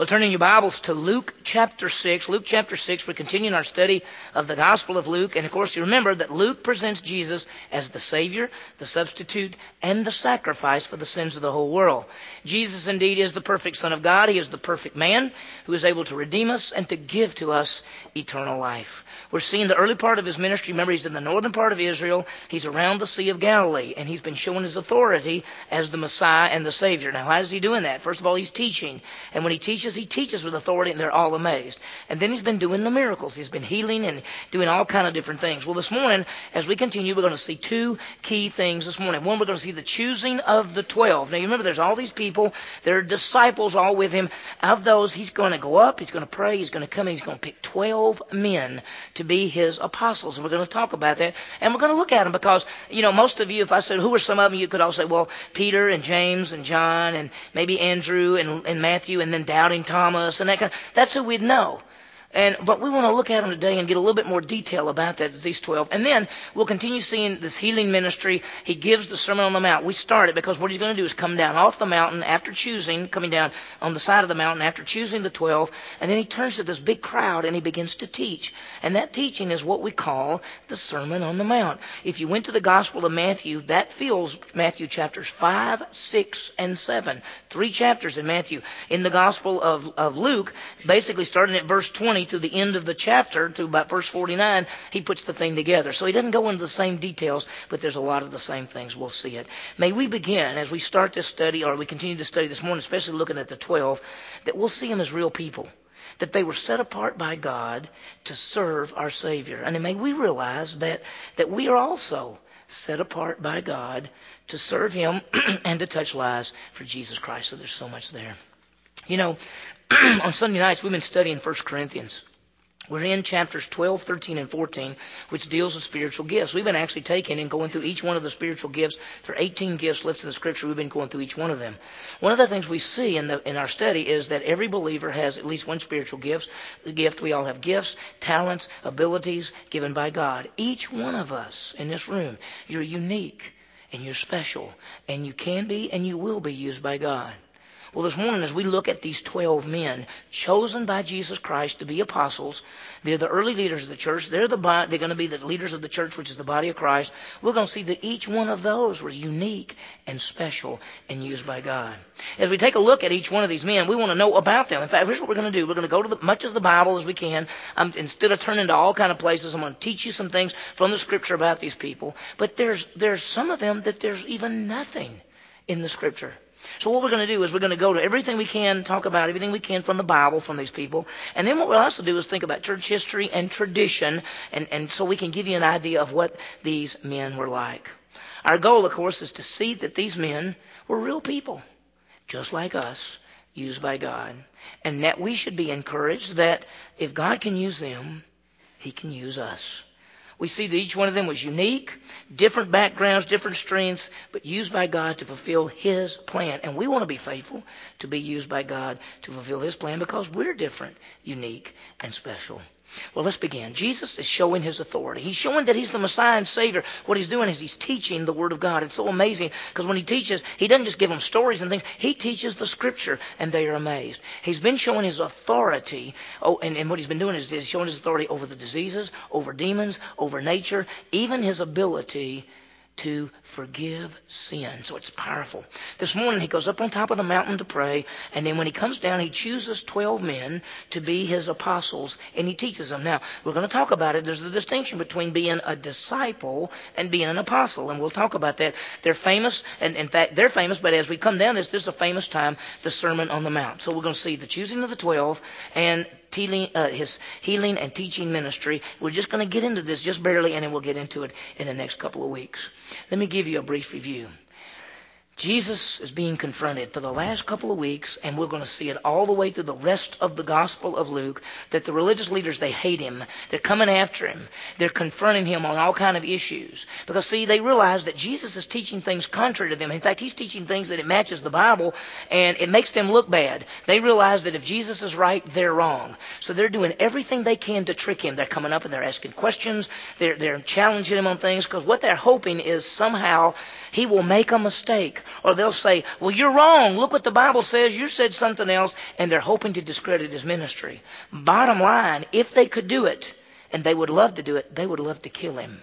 Well, turning your Bibles to Luke chapter 6. Luke chapter 6, we're continuing our study of the Gospel of Luke. And of course, you remember that Luke presents Jesus as the Savior, the substitute, and the sacrifice for the sins of the whole world. Jesus indeed is the perfect Son of God. He is the perfect man who is able to redeem us and to give to us eternal life. We're seeing the early part of his ministry. Remember, he's in the northern part of Israel. He's around the Sea of Galilee, and he's been showing his authority as the Messiah and the Savior. Now, why is he doing that? First of all, he's teaching. And when he teaches, teaches, he teaches with authority, and they're all amazed. And then he's been doing the miracles. He's been healing and doing all kind of different things. Well, this morning, as we continue, we're going to see two key things this morning. One, we're going to see the choosing of the twelve. Now, you remember, there's all these people. There are disciples all with him. Of those, he's going to go up, he's going to pray, he's going to come, he's going to pick twelve men to be his apostles. And we're going to talk about that. And we're going to look at them because, you know, most of you, if I said, who are some of them, you could all say, well, Peter and James and John and maybe Andrew and, and Matthew and then doubting Thomas and that kind. Of, that's who we'd know. And, but we want to look at them today and get a little bit more detail about that, these 12. And then we'll continue seeing this healing ministry. He gives the Sermon on the Mount. We start it because what he's going to do is come down off the mountain after choosing, coming down on the side of the mountain after choosing the 12. And then he turns to this big crowd and he begins to teach. And that teaching is what we call the Sermon on the Mount. If you went to the Gospel of Matthew, that fills Matthew chapters 5, 6, and 7. Three chapters in Matthew. In the Gospel of, of Luke, basically starting at verse 20, 20 to the end of the chapter, to about verse 49, he puts the thing together. So he doesn't go into the same details, but there's a lot of the same things. We'll see it. May we begin as we start this study, or we continue to study this morning, especially looking at the 12, that we'll see them as real people that they were set apart by God to serve our Savior. And may we realize that, that we are also set apart by God to serve Him and to touch lives for Jesus Christ. So there's so much there. You know, on Sunday nights, we've been studying 1 Corinthians. We're in chapters 12, 13, and 14, which deals with spiritual gifts. We've been actually taking and going through each one of the spiritual gifts. There are 18 gifts listed in the scripture. We've been going through each one of them. One of the things we see in, the, in our study is that every believer has at least one spiritual gift. The gift, we all have gifts, talents, abilities given by God. Each one of us in this room, you're unique and you're special and you can be and you will be used by God. Well, this morning, as we look at these 12 men chosen by Jesus Christ to be apostles, they're the early leaders of the church. They're, the, they're going to be the leaders of the church, which is the body of Christ. We're going to see that each one of those was unique and special and used by God. As we take a look at each one of these men, we want to know about them. In fact, here's what we're going to do. We're going to go to the, much of the Bible as we can. Um, instead of turning to all kind of places, I'm going to teach you some things from the Scripture about these people. But there's, there's some of them that there's even nothing in the Scripture. So what we're going to do is we're going to go to everything we can, talk about everything we can from the Bible, from these people. And then what we'll also do is think about church history and tradition, and, and so we can give you an idea of what these men were like. Our goal, of course, is to see that these men were real people, just like us, used by God. And that we should be encouraged that if God can use them, He can use us. We see that each one of them was unique, different backgrounds, different strengths, but used by God to fulfill His plan. And we want to be faithful to be used by God to fulfill His plan because we're different, unique, and special. Well, let's begin. Jesus is showing his authority. He's showing that he's the Messiah and Savior. What he's doing is he's teaching the Word of God. It's so amazing because when he teaches, he doesn't just give them stories and things. He teaches the Scripture and they are amazed. He's been showing his authority. Oh, and, and what he's been doing is he's showing his authority over the diseases, over demons, over nature, even his ability to forgive sin. So it's powerful. This morning he goes up on top of the mountain to pray, and then when he comes down, he chooses 12 men to be his apostles, and he teaches them. Now, we're going to talk about it. There's a distinction between being a disciple and being an apostle, and we'll talk about that. They're famous, and in fact, they're famous, but as we come down this, this is a famous time, the Sermon on the Mount. So we're going to see the choosing of the 12 and healing, uh, his healing and teaching ministry. We're just going to get into this just barely, and then we'll get into it in the next couple of weeks. Let me give you a brief review. Jesus is being confronted for the last couple of weeks, and we're going to see it all the way through the rest of the Gospel of Luke, that the religious leaders, they hate him. They're coming after him. They're confronting him on all kind of issues. Because, see, they realize that Jesus is teaching things contrary to them. In fact, he's teaching things that it matches the Bible, and it makes them look bad. They realize that if Jesus is right, they're wrong. So they're doing everything they can to trick him. They're coming up and they're asking questions. They're, they're challenging him on things, because what they're hoping is somehow he will make a mistake Or they'll say, well, you're wrong. Look what the Bible says. You said something else. And they're hoping to discredit his ministry. Bottom line, if they could do it, and they would love to do it, they would love to kill him.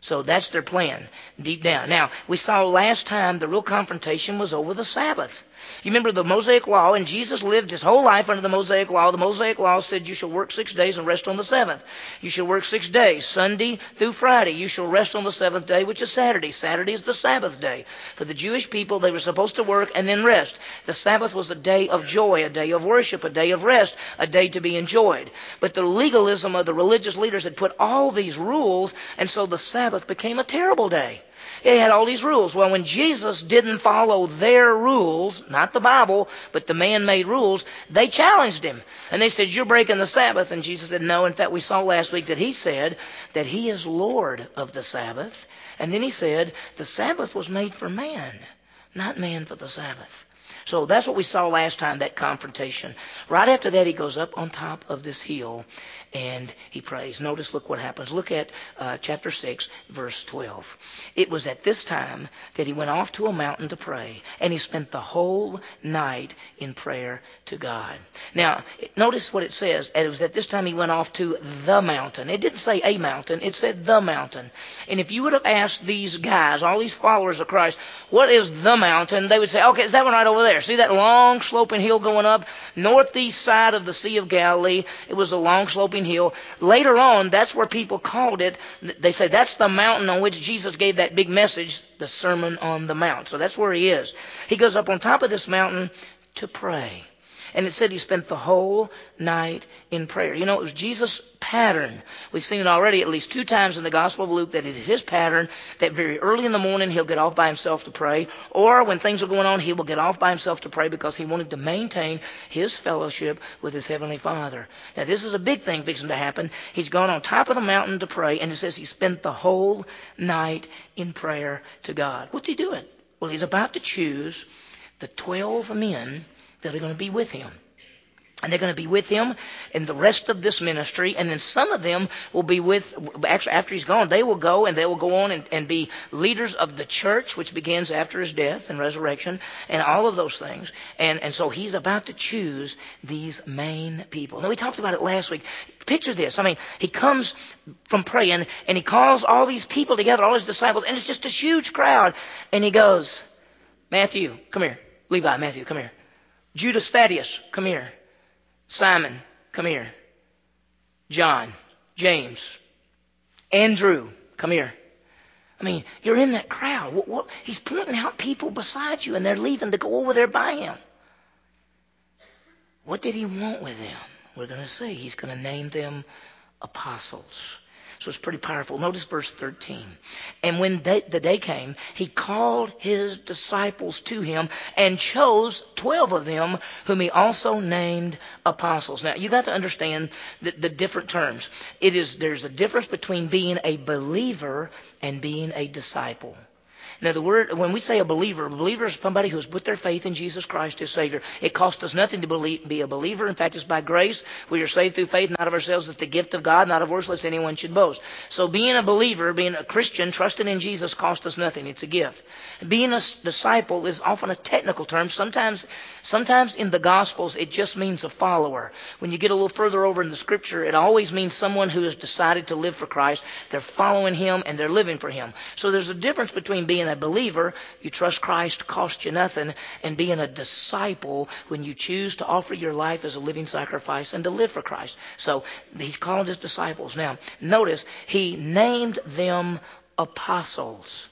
So that's their plan, deep down. Now, we saw last time the real confrontation was over the Sabbath. You remember the Mosaic Law, and Jesus lived his whole life under the Mosaic Law. The Mosaic Law said you shall work six days and rest on the seventh. You shall work six days, Sunday through Friday. You shall rest on the seventh day, which is Saturday. Saturday is the Sabbath day. For the Jewish people, they were supposed to work and then rest. The Sabbath was a day of joy, a day of worship, a day of rest, a day to be enjoyed. But the legalism of the religious leaders had put all these rules, and so the Sabbath became a terrible day. It had all these rules. Well, when Jesus didn't follow their rules, not the Bible, but the man-made rules, they challenged him. And they said, you're breaking the Sabbath. And Jesus said, no. In fact, we saw last week that he said that he is Lord of the Sabbath. And then he said, the Sabbath was made for man, not man for the Sabbath. So that's what we saw last time, that confrontation. Right after that, he goes up on top of this hill and he prays. Notice, look what happens. Look at uh, chapter 6, verse 12. It was at this time that he went off to a mountain to pray, and he spent the whole night in prayer to God. Now, notice what it says. It was at this time he went off to the mountain. It didn't say a mountain, it said the mountain. And if you would have asked these guys, all these followers of Christ, what is the mountain? They would say, okay, it's that one right over there. See that long sloping hill going up? Northeast side of the Sea of Galilee. It was a long sloping hill. Later on, that's where people called it. They say that's the mountain on which Jesus gave that big message, the Sermon on the Mount. So that's where he is. He goes up on top of this mountain to pray. And it said he spent the whole night in prayer. You know, it was Jesus' pattern. We've seen it already at least two times in the Gospel of Luke that it is his pattern that very early in the morning he'll get off by himself to pray, or when things are going on, he will get off by himself to pray because he wanted to maintain his fellowship with his Heavenly Father. Now, this is a big thing fixing to happen. He's gone on top of the mountain to pray, and it says he spent the whole night in prayer to God. What's he doing? Well, he's about to choose the 12 men that are going to be with him. And they're going to be with him in the rest of this ministry. And then some of them will be with, actually, after he's gone, they will go and they will go on and, and be leaders of the church, which begins after his death and resurrection, and all of those things. And, and so he's about to choose these main people. Now, we talked about it last week. Picture this. I mean, he comes from praying and he calls all these people together, all his disciples, and it's just this huge crowd. And he goes, Matthew, come here. Levi, Matthew, come here. Judas Thaddeus, come here. Simon, come here. John, James, Andrew, come here. I mean, you're in that crowd. What, what, he's pointing out people beside you, and they're leaving to go over there by him. What did he want with them? We're going to see. He's going to name them apostles. So it's pretty powerful. Notice verse 13. And when the day came, he called his disciples to him and chose 12 of them, whom he also named apostles. Now, you've got to understand the, the different terms. It is, there's a difference between being a believer and being a disciple. Now, the word, when we say a believer, a believer is somebody who's put their faith in Jesus Christ as Savior. It costs us nothing to believe, be a believer. In fact, it's by grace. We are saved through faith, not of ourselves. It's the gift of God, not of works, lest anyone should boast. So being a believer, being a Christian, trusting in Jesus costs us nothing. It's a gift. Being a disciple is often a technical term. Sometimes, sometimes in the Gospels, it just means a follower. When you get a little further over in the Scripture, it always means someone who has decided to live for Christ. They're following Him and they're living for Him. So there's a difference between being a believer, you trust Christ, cost you nothing, and being a disciple when you choose to offer your life as a living sacrifice and to live for Christ. So he's calling his disciples. Now, notice he named them apostles.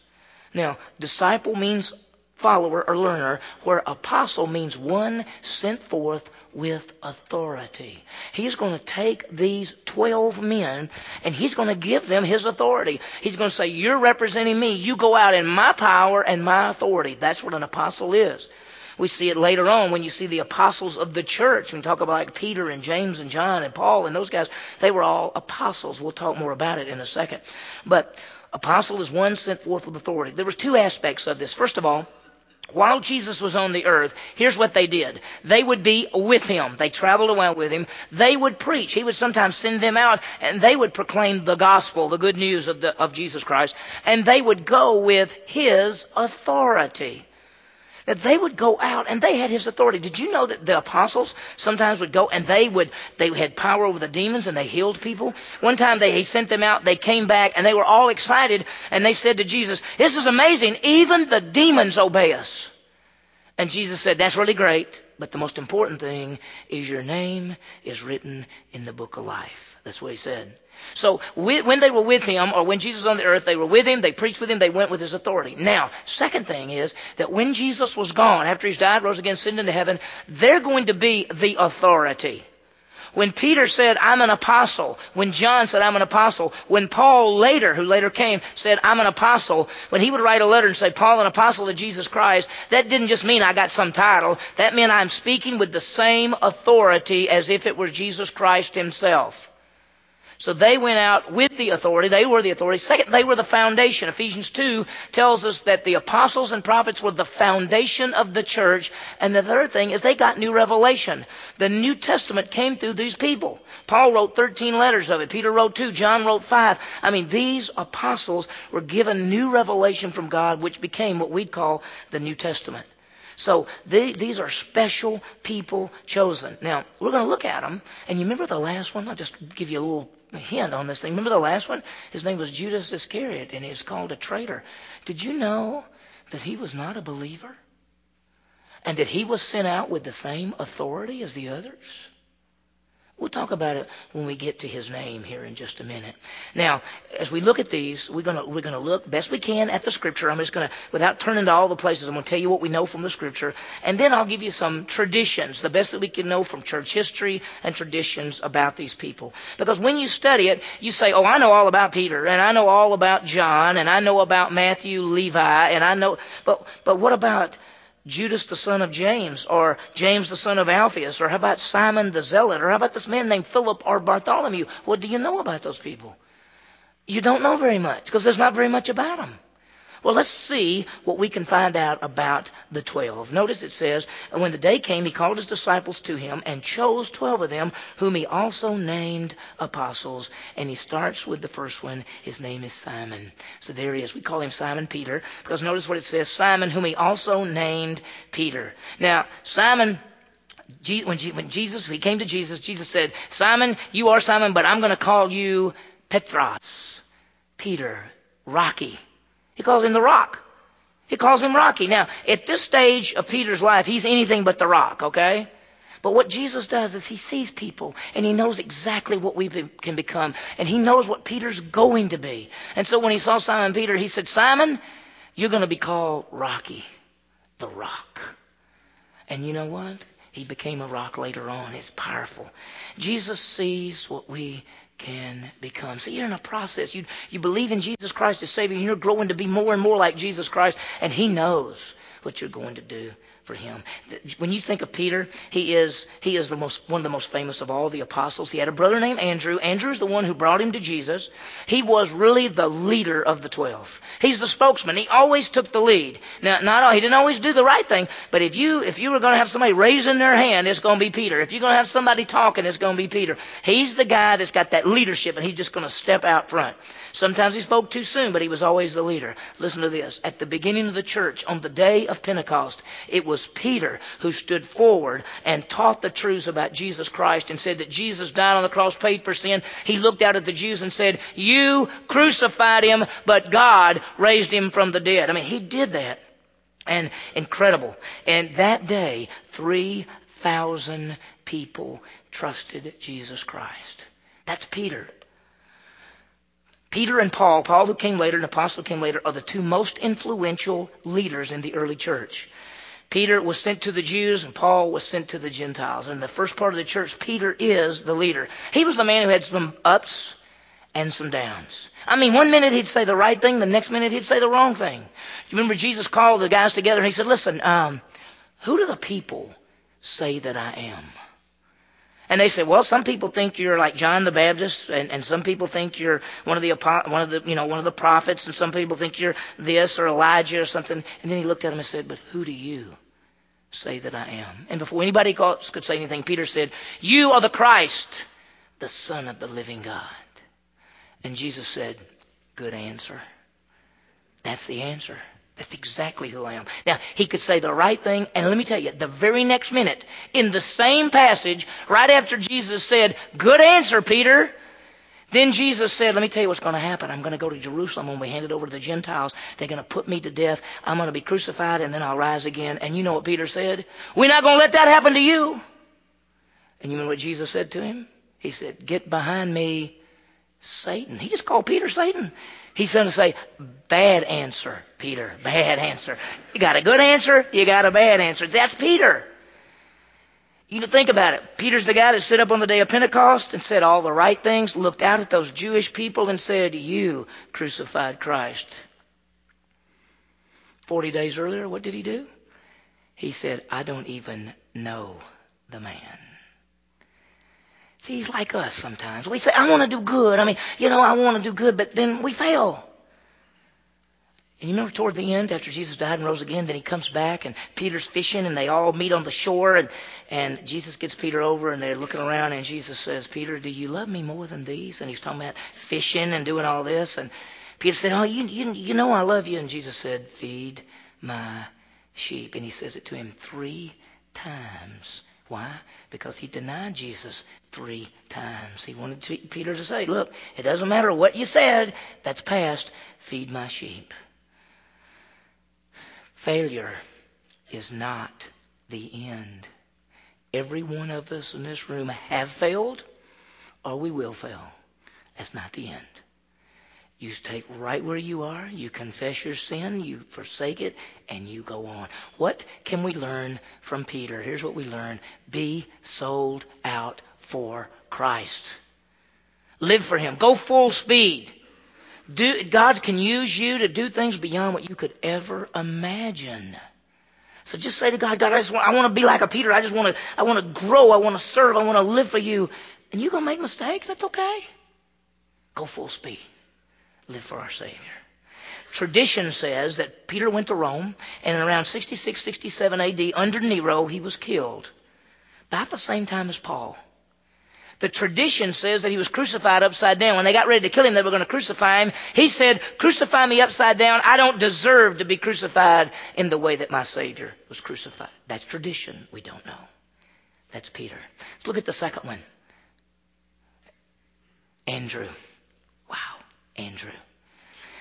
Now, disciple means follower or learner, where apostle means one sent forth with authority. He's going to take these 12 men and he's going to give them his authority. He's going to say, You're representing me. You go out in my power and my authority. That's what an apostle is. We see it later on when you see the apostles of the church. We talk about like Peter and James and John and Paul and those guys, they were all apostles. We'll talk more about it in a second. But apostle is one sent forth with authority. There was two aspects of this. First of all, while Jesus was on the earth, here's what they did. They would be with him. They traveled around with him. They would preach. He would sometimes send them out and they would proclaim the gospel, the good news of, the, of Jesus Christ. And they would go with his authority. That they would go out and they had his authority. Did you know that the apostles sometimes would go and they would they had power over the demons and they healed people? One time they he sent them out, they came back and they were all excited and they said to Jesus, "This is amazing. Even the demons obey us." And Jesus said, "That's really great, but the most important thing is your name is written in the book of life." That's what he said. So when they were with him, or when Jesus was on the earth, they were with him, they preached with him, they went with his authority. Now, second thing is that when Jesus was gone, after he's died, rose again, ascended into heaven, they're going to be the authority. When Peter said, I'm an apostle, when John said, I'm an apostle, when Paul later, who later came, said, I'm an apostle, when he would write a letter and say, Paul, an apostle of Jesus Christ, that didn't just mean I got some title. That meant I'm speaking with the same authority as if it were Jesus Christ himself. So they went out with the authority. They were the authority. Second, they were the foundation. Ephesians 2 tells us that the apostles and prophets were the foundation of the church. And the third thing is they got new revelation. The New Testament came through these people. Paul wrote 13 letters of it. Peter wrote 2. John wrote 5. I mean, these apostles were given new revelation from God, which became what we'd call the New Testament. So they, these are special people chosen. Now, we're going to look at them. And you remember the last one? I'll just give you a little hint on this thing. Remember the last one? His name was Judas Iscariot, and he was called a traitor. Did you know that he was not a believer? And that he was sent out with the same authority as the others? We'll talk about it when we get to his name here in just a minute. Now, as we look at these, we're gonna we're gonna look best we can at the scripture. I'm just gonna, without turning to all the places, I'm gonna tell you what we know from the scripture, and then I'll give you some traditions, the best that we can know from church history and traditions about these people. Because when you study it, you say, "Oh, I know all about Peter, and I know all about John, and I know about Matthew, Levi, and I know," but but what about Judas the son of James, or James the son of Alphaeus, or how about Simon the Zealot, or how about this man named Philip or Bartholomew? What do you know about those people? You don't know very much because there's not very much about them. Well, let's see what we can find out about the twelve. Notice it says, And when the day came, he called his disciples to him and chose twelve of them, whom he also named apostles. And he starts with the first one. His name is Simon. So there he is. We call him Simon Peter because notice what it says Simon, whom he also named Peter. Now, Simon when Jesus, he came to Jesus, Jesus said, Simon, you are Simon, but I'm going to call you Petros, Peter, Rocky. He calls him the rock. He calls him Rocky. Now, at this stage of Peter's life, he's anything but the rock, okay? But what Jesus does is he sees people and he knows exactly what we can become. And he knows what Peter's going to be. And so when he saw Simon Peter, he said, Simon, you're going to be called Rocky, the rock. And you know what? He became a rock later on. It's powerful. Jesus sees what we can become. See, you're in a process. You, you believe in Jesus Christ as Savior, and you're growing to be more and more like Jesus Christ, and He knows what you're going to do for him. When you think of Peter, he is he is the most one of the most famous of all the apostles. He had a brother named Andrew. Andrew is the one who brought him to Jesus. He was really the leader of the twelve. He's the spokesman. He always took the lead. Now, not all, he didn't always do the right thing, but if you if you were going to have somebody raising their hand, it's going to be Peter. If you're going to have somebody talking, it's going to be Peter. He's the guy that's got that leadership, and he's just going to step out front. Sometimes he spoke too soon, but he was always the leader. Listen to this. At the beginning of the church, on the day of Pentecost, it was Peter who stood forward and taught the truths about Jesus Christ and said that Jesus died on the cross, paid for sin. He looked out at the Jews and said, You crucified him, but God raised him from the dead. I mean, he did that. And incredible. And that day, 3,000 people trusted Jesus Christ. That's Peter. Peter and Paul, Paul who came later and Apostle came later, are the two most influential leaders in the early church. Peter was sent to the Jews and Paul was sent to the Gentiles. And in the first part of the church, Peter is the leader. He was the man who had some ups and some downs. I mean, one minute he'd say the right thing, the next minute he'd say the wrong thing. You remember Jesus called the guys together and he said, listen, um, who do the people say that I am? And they say, well, some people think you're like John the Baptist, and, and some people think you're one of the one of the you know one of the prophets, and some people think you're this or Elijah or something. And then he looked at him and said, but who do you say that I am? And before anybody else could say anything, Peter said, you are the Christ, the Son of the living God. And Jesus said, good answer. That's the answer. That's exactly who I am. Now, he could say the right thing, and let me tell you, the very next minute, in the same passage, right after Jesus said, Good answer, Peter, then Jesus said, Let me tell you what's going to happen. I'm going to go to Jerusalem when we hand it over to the Gentiles. They're going to put me to death. I'm going to be crucified, and then I'll rise again. And you know what Peter said? We're not going to let that happen to you. And you know what Jesus said to him? He said, Get behind me, Satan. He just called Peter Satan. He's going to say, Bad answer, Peter. Bad answer. You got a good answer, you got a bad answer. That's Peter. You think about it. Peter's the guy that stood up on the day of Pentecost and said all the right things, looked out at those Jewish people and said, You crucified Christ. Forty days earlier, what did he do? He said, I don't even know the man. See, he's like us sometimes. We say, I want to do good. I mean, you know, I want to do good, but then we fail. And you remember toward the end, after Jesus died and rose again, then he comes back and Peter's fishing and they all meet on the shore and, and Jesus gets Peter over and they're looking around and Jesus says, Peter, do you love me more than these? And he's talking about fishing and doing all this. And Peter said, oh, you, you, you know I love you. And Jesus said, feed my sheep. And he says it to him three times. Why? Because he denied Jesus three times. He wanted to, Peter to say, look, it doesn't matter what you said, that's past. Feed my sheep. Failure is not the end. Every one of us in this room have failed or we will fail. That's not the end. You take right where you are, you confess your sin, you forsake it, and you go on. What can we learn from Peter? Here's what we learn be sold out for Christ. Live for Him. Go full speed. Do, God can use you to do things beyond what you could ever imagine. So just say to God, God, I just want, I want to be like a Peter. I just want to, I want to grow. I want to serve. I want to live for you. And you're going to make mistakes. That's okay. Go full speed. Live for our Savior. Tradition says that Peter went to Rome, and around 66, 67 AD, under Nero, he was killed. About the same time as Paul. The tradition says that he was crucified upside down. When they got ready to kill him, they were going to crucify him. He said, Crucify me upside down. I don't deserve to be crucified in the way that my Savior was crucified. That's tradition. We don't know. That's Peter. Let's look at the second one Andrew. Andrew.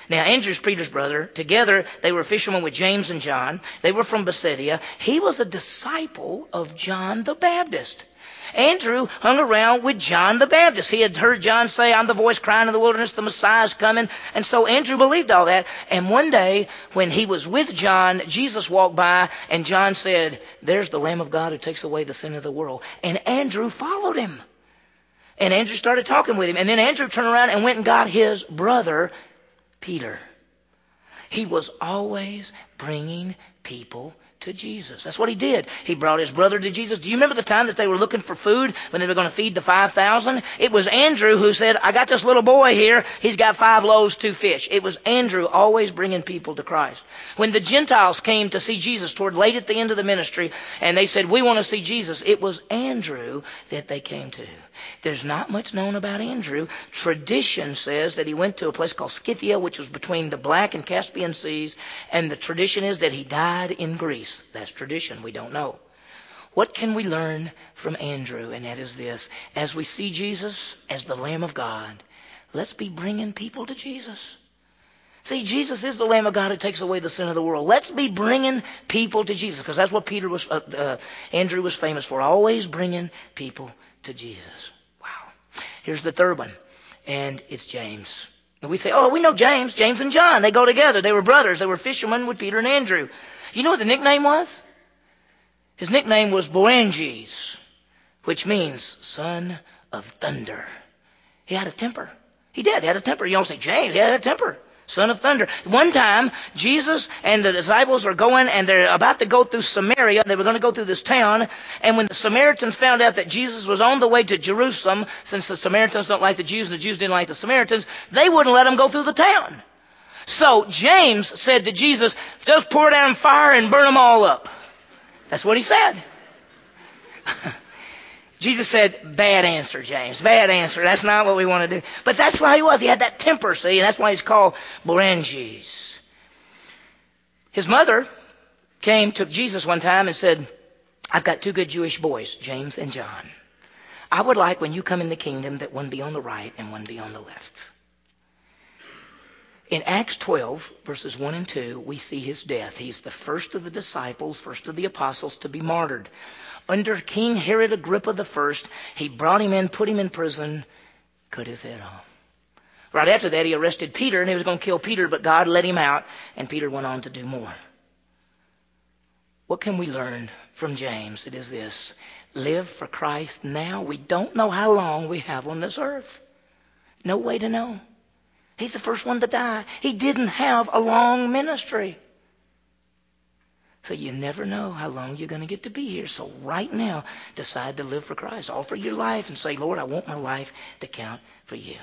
Now, Andrew's Peter's brother. Together, they were fishermen with James and John. They were from Bethsaida. He was a disciple of John the Baptist. Andrew hung around with John the Baptist. He had heard John say, I'm the voice crying in the wilderness, the Messiah's coming. And so Andrew believed all that. And one day, when he was with John, Jesus walked by and John said, There's the Lamb of God who takes away the sin of the world. And Andrew followed him. And Andrew started talking with him. And then Andrew turned around and went and got his brother, Peter. He was always bringing people to Jesus. That's what he did. He brought his brother to Jesus. Do you remember the time that they were looking for food when they were going to feed the 5,000? It was Andrew who said, I got this little boy here. He's got five loaves, two fish. It was Andrew always bringing people to Christ. When the Gentiles came to see Jesus toward late at the end of the ministry and they said, we want to see Jesus, it was Andrew that they came to. There's not much known about Andrew. Tradition says that he went to a place called Scythia, which was between the Black and Caspian Seas, and the tradition is that he died in Greece. That's tradition. We don't know. What can we learn from Andrew? And that is this. As we see Jesus as the Lamb of God, let's be bringing people to Jesus. See, Jesus is the Lamb of God who takes away the sin of the world. Let's be bringing people to Jesus, because that's what Peter was, uh, uh, Andrew was famous for, always bringing people to Jesus. Wow. Here's the third one, and it's James. And we say, oh, we know James, James and John. They go together. They were brothers. They were fishermen with Peter and Andrew. You know what the nickname was? His nickname was Boanerges, which means son of thunder. He had a temper. He did. He had a temper. You don't say James. He had a temper son of thunder. One time, Jesus and the disciples are going and they're about to go through Samaria. They were going to go through this town. And when the Samaritans found out that Jesus was on the way to Jerusalem, since the Samaritans don't like the Jews and the Jews didn't like the Samaritans, they wouldn't let him go through the town. So James said to Jesus, just pour down fire and burn them all up. That's what he said. Jesus said, bad answer, James. Bad answer. That's not what we want to do. But that's why he was. He had that temper, see, and that's why he's called Boanerges. His mother came to Jesus one time and said, I've got two good Jewish boys, James and John. I would like when you come in the kingdom that one be on the right and one be on the left. In Acts 12, verses 1 and 2, we see his death. He's the first of the disciples, first of the apostles to be martyred. Under King Herod Agrippa I, he brought him in, put him in prison, cut his head off. Right after that, he arrested Peter, and he was going to kill Peter, but God let him out, and Peter went on to do more. What can we learn from James? It is this live for Christ now. We don't know how long we have on this earth. No way to know. He's the first one to die. He didn't have a long ministry. So you never know how long you're going to get to be here. So right now, decide to live for Christ. Offer your life and say, Lord, I want my life to count for you.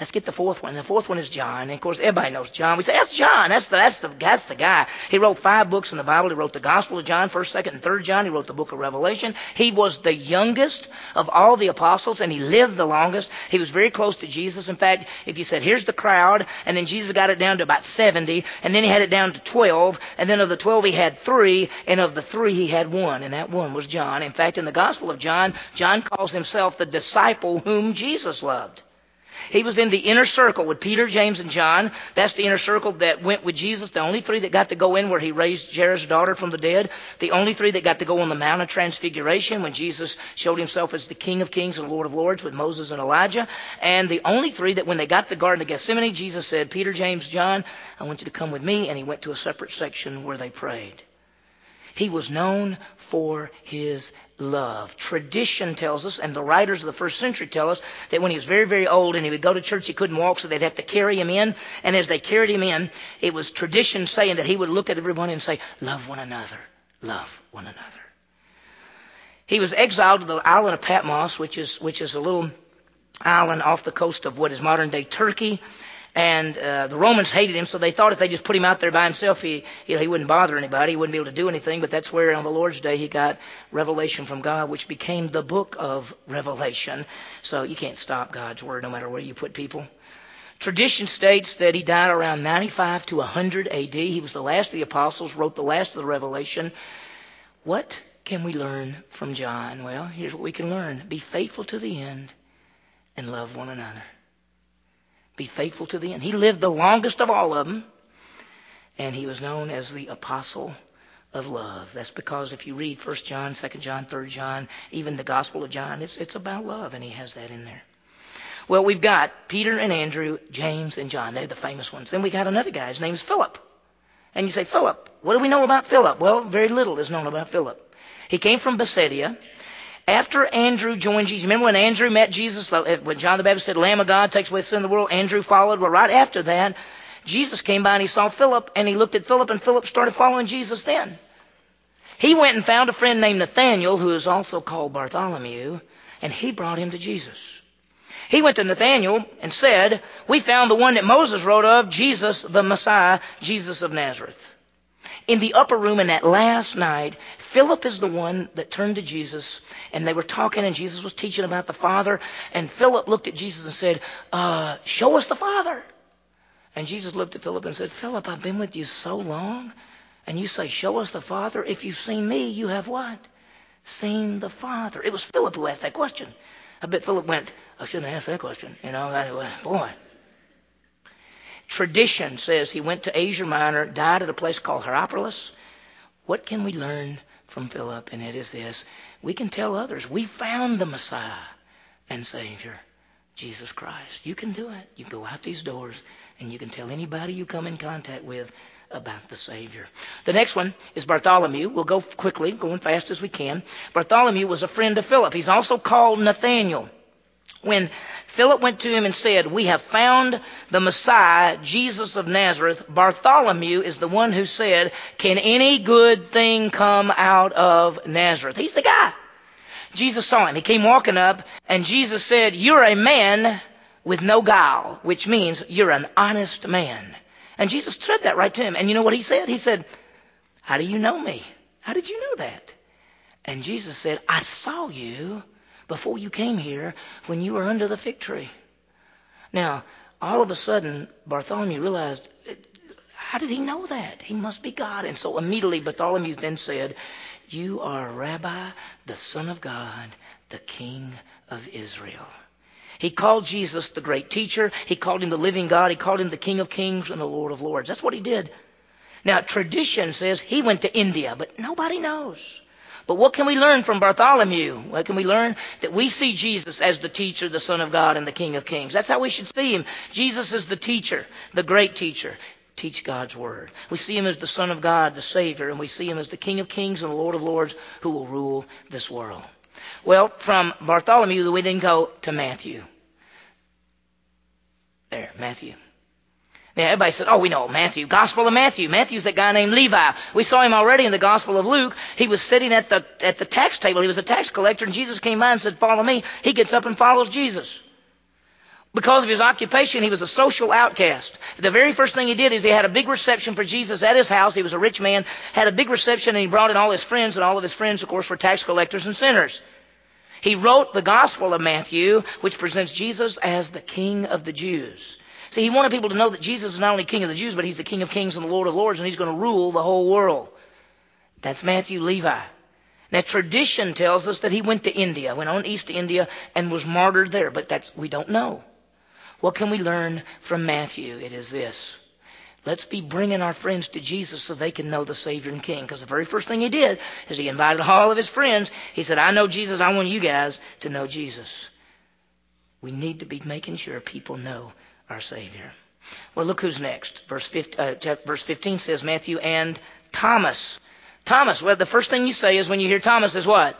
Let's get the fourth one. The fourth one is John. And of course, everybody knows John. We say, that's John. That's the, that's the, that's the guy. He wrote five books in the Bible. He wrote the Gospel of John, 1st, 2nd, and 3rd John. He wrote the book of Revelation. He was the youngest of all the apostles, and he lived the longest. He was very close to Jesus. In fact, if you said, here's the crowd, and then Jesus got it down to about 70, and then he had it down to 12, and then of the 12 he had three, and of the three he had one, and that one was John. In fact, in the Gospel of John, John calls himself the disciple whom Jesus loved. He was in the inner circle with Peter, James, and John. That's the inner circle that went with Jesus. The only three that got to go in where he raised Jairus' daughter from the dead. The only three that got to go on the Mount of Transfiguration when Jesus showed himself as the King of Kings and Lord of Lords with Moses and Elijah. And the only three that when they got to the Garden of Gethsemane, Jesus said, Peter, James, John, I want you to come with me. And he went to a separate section where they prayed. He was known for his love. Tradition tells us, and the writers of the first century tell us, that when he was very, very old and he would go to church, he couldn't walk, so they'd have to carry him in. And as they carried him in, it was tradition saying that he would look at everyone and say, Love one another. Love one another. He was exiled to the island of Patmos, which is, which is a little island off the coast of what is modern day Turkey. And uh, the Romans hated him, so they thought if they just put him out there by himself, he, you know, he wouldn't bother anybody. He wouldn't be able to do anything. But that's where on the Lord's Day he got revelation from God, which became the book of Revelation. So you can't stop God's word no matter where you put people. Tradition states that he died around 95 to 100 AD. He was the last of the apostles, wrote the last of the Revelation. What can we learn from John? Well, here's what we can learn. Be faithful to the end and love one another. Be faithful to the end. He lived the longest of all of them, and he was known as the apostle of love. That's because if you read 1 John, 2 John, 3 John, even the Gospel of John, it's, it's about love, and he has that in there. Well, we've got Peter and Andrew, James and John. They're the famous ones. Then we got another guy. His name's Philip. And you say, Philip, what do we know about Philip? Well, very little is known about Philip. He came from Bethsaida. After Andrew joined Jesus, remember when Andrew met Jesus, when John the Baptist said, Lamb of God takes away the sin of the world, Andrew followed. Well, right after that, Jesus came by and he saw Philip and he looked at Philip and Philip started following Jesus then. He went and found a friend named Nathanael, who is also called Bartholomew, and he brought him to Jesus. He went to Nathanael and said, We found the one that Moses wrote of, Jesus the Messiah, Jesus of Nazareth. In the upper room in that last night, Philip is the one that turned to Jesus and they were talking and Jesus was teaching about the Father and Philip looked at Jesus and said, uh, show us the Father. And Jesus looked at Philip and said, Philip, I've been with you so long and you say, show us the Father. If you've seen me, you have what? Seen the Father. It was Philip who asked that question. I bet Philip went, I shouldn't have asked that question. You know, boy. Tradition says he went to Asia Minor, died at a place called Hierapolis. What can we learn from Philip, and it is this. We can tell others, we found the Messiah and Savior, Jesus Christ. You can do it. You go out these doors and you can tell anybody you come in contact with about the Savior. The next one is Bartholomew. We'll go quickly, going fast as we can. Bartholomew was a friend of Philip. He's also called Nathaniel. When Philip went to him and said, We have found the Messiah, Jesus of Nazareth. Bartholomew is the one who said, Can any good thing come out of Nazareth? He's the guy. Jesus saw him. He came walking up, and Jesus said, You're a man with no guile, which means you're an honest man. And Jesus said that right to him. And you know what he said? He said, How do you know me? How did you know that? And Jesus said, I saw you before you came here when you were under the fig tree. Now, all of a sudden, Bartholomew realized, How did he know that? He must be God. And so immediately Bartholomew then said, You are Rabbi, the Son of God, the King of Israel. He called Jesus the great teacher. He called him the living God. He called him the King of Kings and the Lord of Lords. That's what he did. Now, tradition says he went to India, but nobody knows. But what can we learn from Bartholomew? What can we learn? That we see Jesus as the teacher, the Son of God, and the King of Kings. That's how we should see him. Jesus is the teacher, the great teacher. Teach God's Word. We see him as the Son of God, the Savior, and we see him as the King of Kings and the Lord of Lords who will rule this world. Well, from Bartholomew, we then go to Matthew. There, Matthew. Now, everybody said, oh, we know Matthew. Gospel of Matthew. Matthew's that guy named Levi. We saw him already in the Gospel of Luke. He was sitting at the, at the tax table. He was a tax collector, and Jesus came by and said, follow me. He gets up and follows Jesus. Because of his occupation, he was a social outcast. The very first thing he did is he had a big reception for Jesus at his house. He was a rich man, had a big reception, and he brought in all his friends, and all of his friends, of course, were tax collectors and sinners. He wrote the Gospel of Matthew, which presents Jesus as the King of the Jews. See, he wanted people to know that Jesus is not only King of the Jews, but he's the King of Kings and the Lord of Lords, and he's going to rule the whole world. That's Matthew Levi. Now, tradition tells us that he went to India, went on east to India, and was martyred there, but that's, we don't know. What can we learn from Matthew? It is this. Let's be bringing our friends to Jesus so they can know the Savior and King. Because the very first thing he did is he invited all of his friends. He said, I know Jesus. I want you guys to know Jesus. We need to be making sure people know our Savior. Well, look who's next. Verse 15, uh, verse 15 says Matthew and Thomas. Thomas. Well, the first thing you say is when you hear Thomas is what?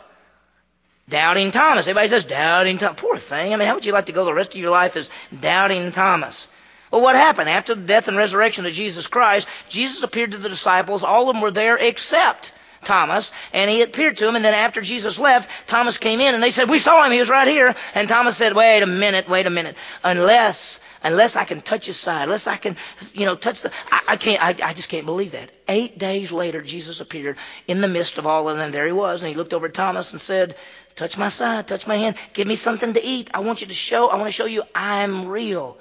Doubting Thomas. Everybody says doubting Thomas. Poor thing. I mean, how would you like to go the rest of your life as doubting Thomas? Well, what happened? After the death and resurrection of Jesus Christ, Jesus appeared to the disciples. All of them were there except Thomas, and he appeared to them, and then after Jesus left, Thomas came in, and they said, we saw him, he was right here. And Thomas said, wait a minute, wait a minute. Unless unless I can touch his side, unless I can, you know, touch the, I, I can't, I, I just can't believe that. Eight days later, Jesus appeared in the midst of all of them. There he was, and he looked over at Thomas and said, touch my side, touch my hand, give me something to eat. I want you to show, I want to show you I'm real.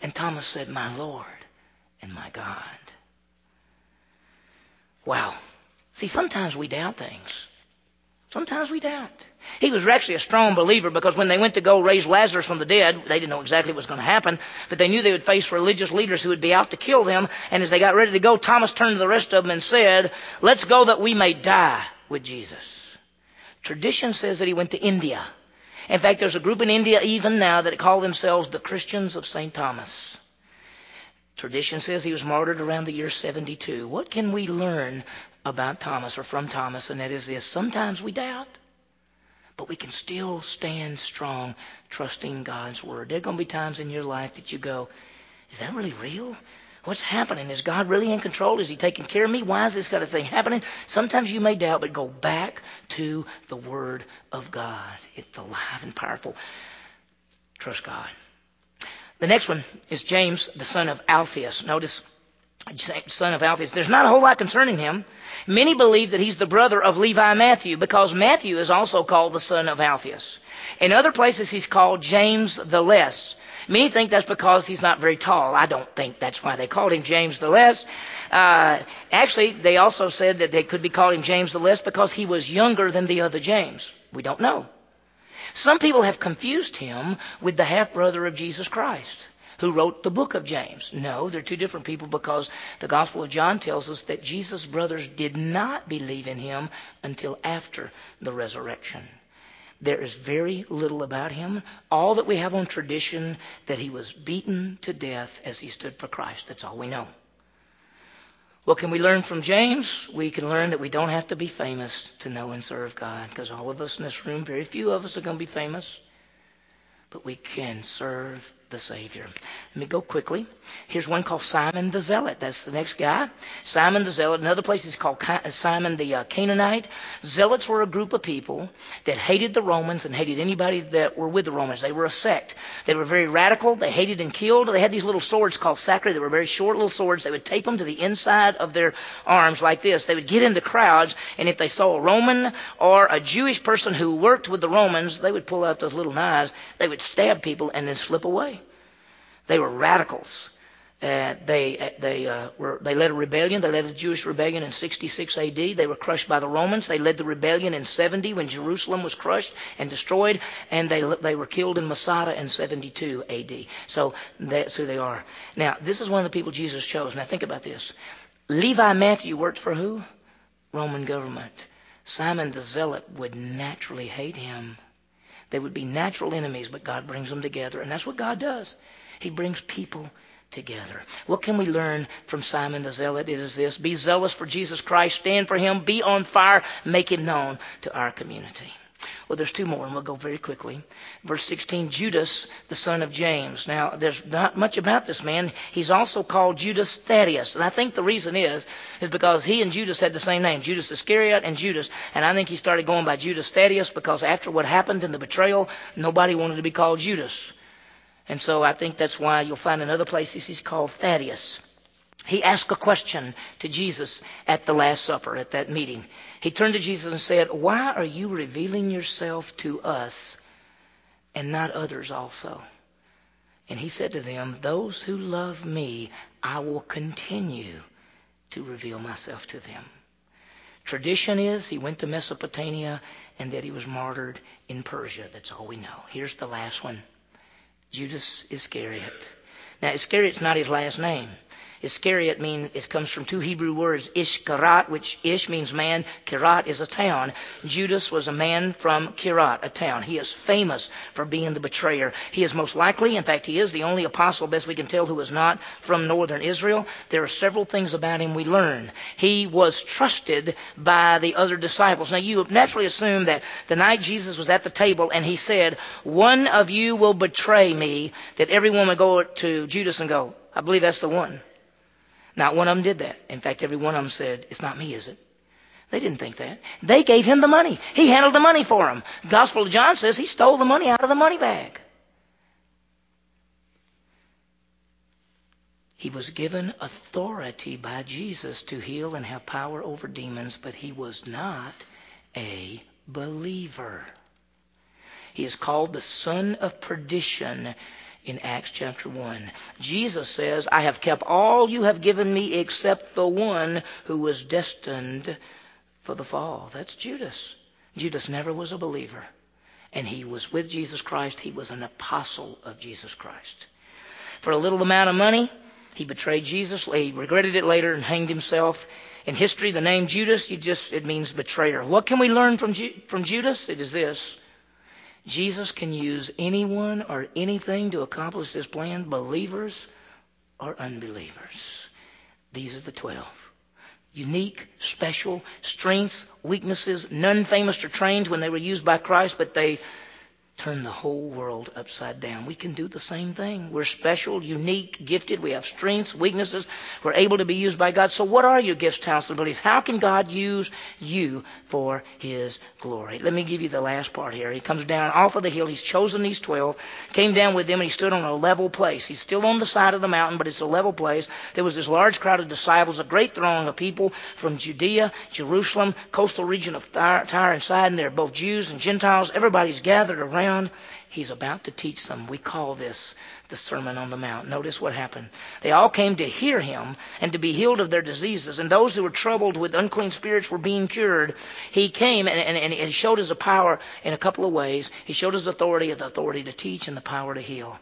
And Thomas said, my Lord and my God. Wow. See, sometimes we doubt things. Sometimes we doubt. He was actually a strong believer because when they went to go raise Lazarus from the dead, they didn't know exactly what was going to happen, but they knew they would face religious leaders who would be out to kill them. And as they got ready to go, Thomas turned to the rest of them and said, let's go that we may die with Jesus. Tradition says that he went to India. In fact, there's a group in India even now that call themselves the Christians of St. Thomas. Tradition says he was martyred around the year 72. What can we learn about Thomas or from Thomas? And that is this. Sometimes we doubt. But we can still stand strong trusting God's Word. There are going to be times in your life that you go, is that really real? What's happening? Is God really in control? Is He taking care of me? Why is this kind of thing happening? Sometimes you may doubt, but go back to the Word of God. It's alive and powerful. Trust God. The next one is James, the son of Alphaeus. Notice son of Alphaeus. There's not a whole lot concerning him. Many believe that he's the brother of Levi Matthew because Matthew is also called the son of Alphaeus. In other places, he's called James the Less. Many think that's because he's not very tall. I don't think that's why they called him James the Less. Uh, actually, they also said that they could be calling him James the Less because he was younger than the other James. We don't know. Some people have confused him with the half brother of Jesus Christ who wrote the book of James. No, they're two different people because the Gospel of John tells us that Jesus' brothers did not believe in him until after the resurrection. There is very little about him. All that we have on tradition that he was beaten to death as he stood for Christ. That's all we know. What can we learn from James? We can learn that we don't have to be famous to know and serve God because all of us in this room, very few of us are going to be famous, but we can serve the Savior. Let me go quickly. Here's one called Simon the Zealot. That's the next guy. Simon the Zealot. Another place is called Simon the uh, Canaanite. Zealots were a group of people that hated the Romans and hated anybody that were with the Romans. They were a sect. They were very radical. They hated and killed. They had these little swords called sacri. They were very short little swords. They would tape them to the inside of their arms like this. They would get into crowds, and if they saw a Roman or a Jewish person who worked with the Romans, they would pull out those little knives. They would stab people and then slip away. They were radicals. Uh, they uh, they uh, were they led a rebellion. They led a Jewish rebellion in 66 A.D. They were crushed by the Romans. They led the rebellion in 70 when Jerusalem was crushed and destroyed, and they they were killed in Masada in 72 A.D. So that's who they are. Now this is one of the people Jesus chose. Now think about this. Levi Matthew worked for who? Roman government. Simon the Zealot would naturally hate him. They would be natural enemies, but God brings them together, and that's what God does. He brings people together. What can we learn from Simon the Zealot? It is this be zealous for Jesus Christ, stand for him, be on fire, make him known to our community. Well, there's two more, and we'll go very quickly. Verse 16, Judas, the son of James. Now, there's not much about this man. He's also called Judas Thaddeus. And I think the reason is, is because he and Judas had the same name, Judas Iscariot and Judas. And I think he started going by Judas Thaddeus because after what happened in the betrayal, nobody wanted to be called Judas. And so I think that's why you'll find in other places he's called Thaddeus. He asked a question to Jesus at the Last Supper, at that meeting. He turned to Jesus and said, Why are you revealing yourself to us and not others also? And he said to them, Those who love me, I will continue to reveal myself to them. Tradition is he went to Mesopotamia and that he was martyred in Persia. That's all we know. Here's the last one. Judas Iscariot. Now, Iscariot's not his last name. Iscariot mean it comes from two Hebrew words, Ishkarat, which Ish means man, Kirat is a town. Judas was a man from Kirat, a town. He is famous for being the betrayer. He is most likely, in fact, he is the only apostle, best we can tell, who is not from northern Israel. There are several things about him we learn. He was trusted by the other disciples. Now, you naturally assume that the night Jesus was at the table and he said, "One of you will betray me," that everyone would go to Judas and go, "I believe that's the one." Not one of them did that. In fact, every one of them said, It's not me, is it? They didn't think that. They gave him the money. He handled the money for them. Gospel of John says he stole the money out of the money bag. He was given authority by Jesus to heal and have power over demons, but he was not a believer. He is called the son of perdition in Acts chapter 1. Jesus says, I have kept all you have given me except the one who was destined for the fall. That's Judas. Judas never was a believer. And he was with Jesus Christ. He was an apostle of Jesus Christ. For a little amount of money, he betrayed Jesus. He regretted it later and hanged himself. In history, the name Judas, you just, it means betrayer. What can we learn from, from Judas? It is this. Jesus can use anyone or anything to accomplish this plan, believers or unbelievers. These are the twelve. Unique, special, strengths, weaknesses, none famous or trained when they were used by Christ, but they turn the whole world upside down. We can do the same thing. We're special, unique, gifted. We have strengths, weaknesses. We're able to be used by God. So what are your gifts, talents, and abilities? How can God use you for His glory? Let me give you the last part here. He comes down off of the hill. He's chosen these twelve, came down with them, and he stood on a level place. He's still on the side of the mountain, but it's a level place. There was this large crowd of disciples, a great throng of people from Judea, Jerusalem, coastal region of Tyre and Sidon. They're both Jews and Gentiles. Everybody's gathered around He's about to teach them. We call this the Sermon on the Mount. Notice what happened. They all came to hear him and to be healed of their diseases. And those who were troubled with unclean spirits were being cured. He came and, and, and he showed his power in a couple of ways. He showed his authority, the authority to teach and the power to heal.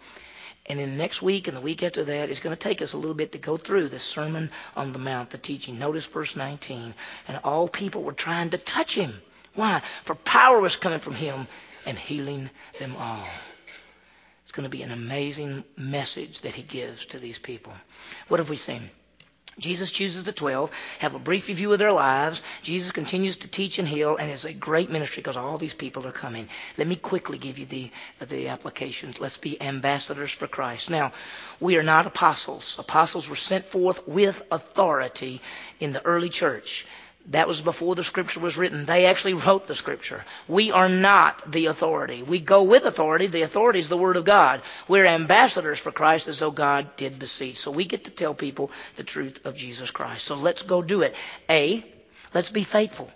And in the next week and the week after that, it's going to take us a little bit to go through this Sermon on the Mount, the teaching. Notice verse 19. And all people were trying to touch him. Why? For power was coming from him and healing them all. It's going to be an amazing message that he gives to these people. What have we seen? Jesus chooses the 12, have a brief review of their lives. Jesus continues to teach and heal, and it's a great ministry because all these people are coming. Let me quickly give you the, the applications. Let's be ambassadors for Christ. Now, we are not apostles. Apostles were sent forth with authority in the early church. That was before the scripture was written. They actually wrote the scripture. We are not the authority. We go with authority. The authority is the word of God. We're ambassadors for Christ as though God did beseech. So we get to tell people the truth of Jesus Christ. So let's go do it. A, let's be faithful.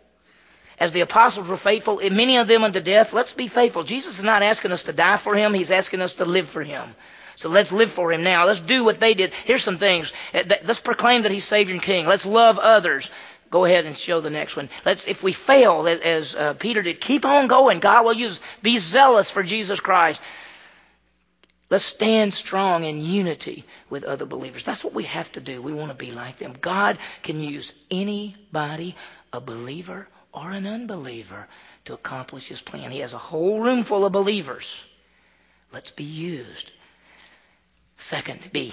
As the apostles were faithful, many of them unto death, let's be faithful. Jesus is not asking us to die for him. He's asking us to live for him. So let's live for Him now. Let's do what they did. Here's some things. Uh, let's proclaim that He's Savior and King. Let's love others. Go ahead and show the next one. Let's, if we fail, as uh, Peter did, keep on going. God will use. Be zealous for Jesus Christ. Let's stand strong in unity with other believers. That's what we have to do. We want to be like them. God can use anybody, a believer or an unbeliever, to accomplish His plan. He has a whole room full of believers. Let's be used. Second, be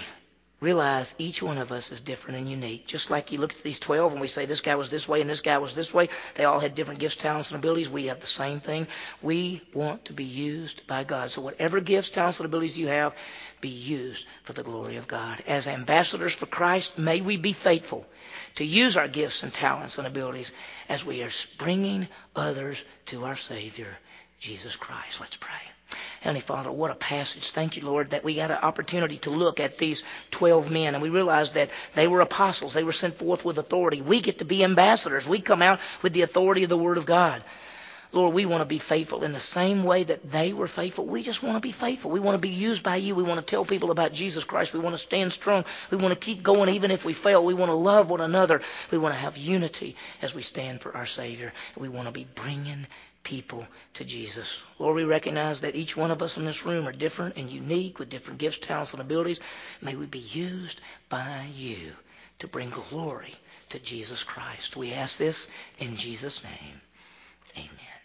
realize each one of us is different and unique. Just like you look at these 12 and we say this guy was this way and this guy was this way, they all had different gifts, talents, and abilities. We have the same thing. We want to be used by God. So whatever gifts, talents, and abilities you have, be used for the glory of God. As ambassadors for Christ, may we be faithful to use our gifts and talents and abilities as we are bringing others to our Savior, Jesus Christ. Let's pray. Heavenly Father, what a passage. Thank you, Lord, that we got an opportunity to look at these 12 men and we realized that they were apostles. They were sent forth with authority. We get to be ambassadors. We come out with the authority of the Word of God. Lord, we want to be faithful in the same way that they were faithful. We just want to be faithful. We want to be used by you. We want to tell people about Jesus Christ. We want to stand strong. We want to keep going even if we fail. We want to love one another. We want to have unity as we stand for our Savior. We want to be bringing people to Jesus. Lord, we recognize that each one of us in this room are different and unique with different gifts, talents, and abilities. May we be used by you to bring glory to Jesus Christ. We ask this in Jesus' name. Amen.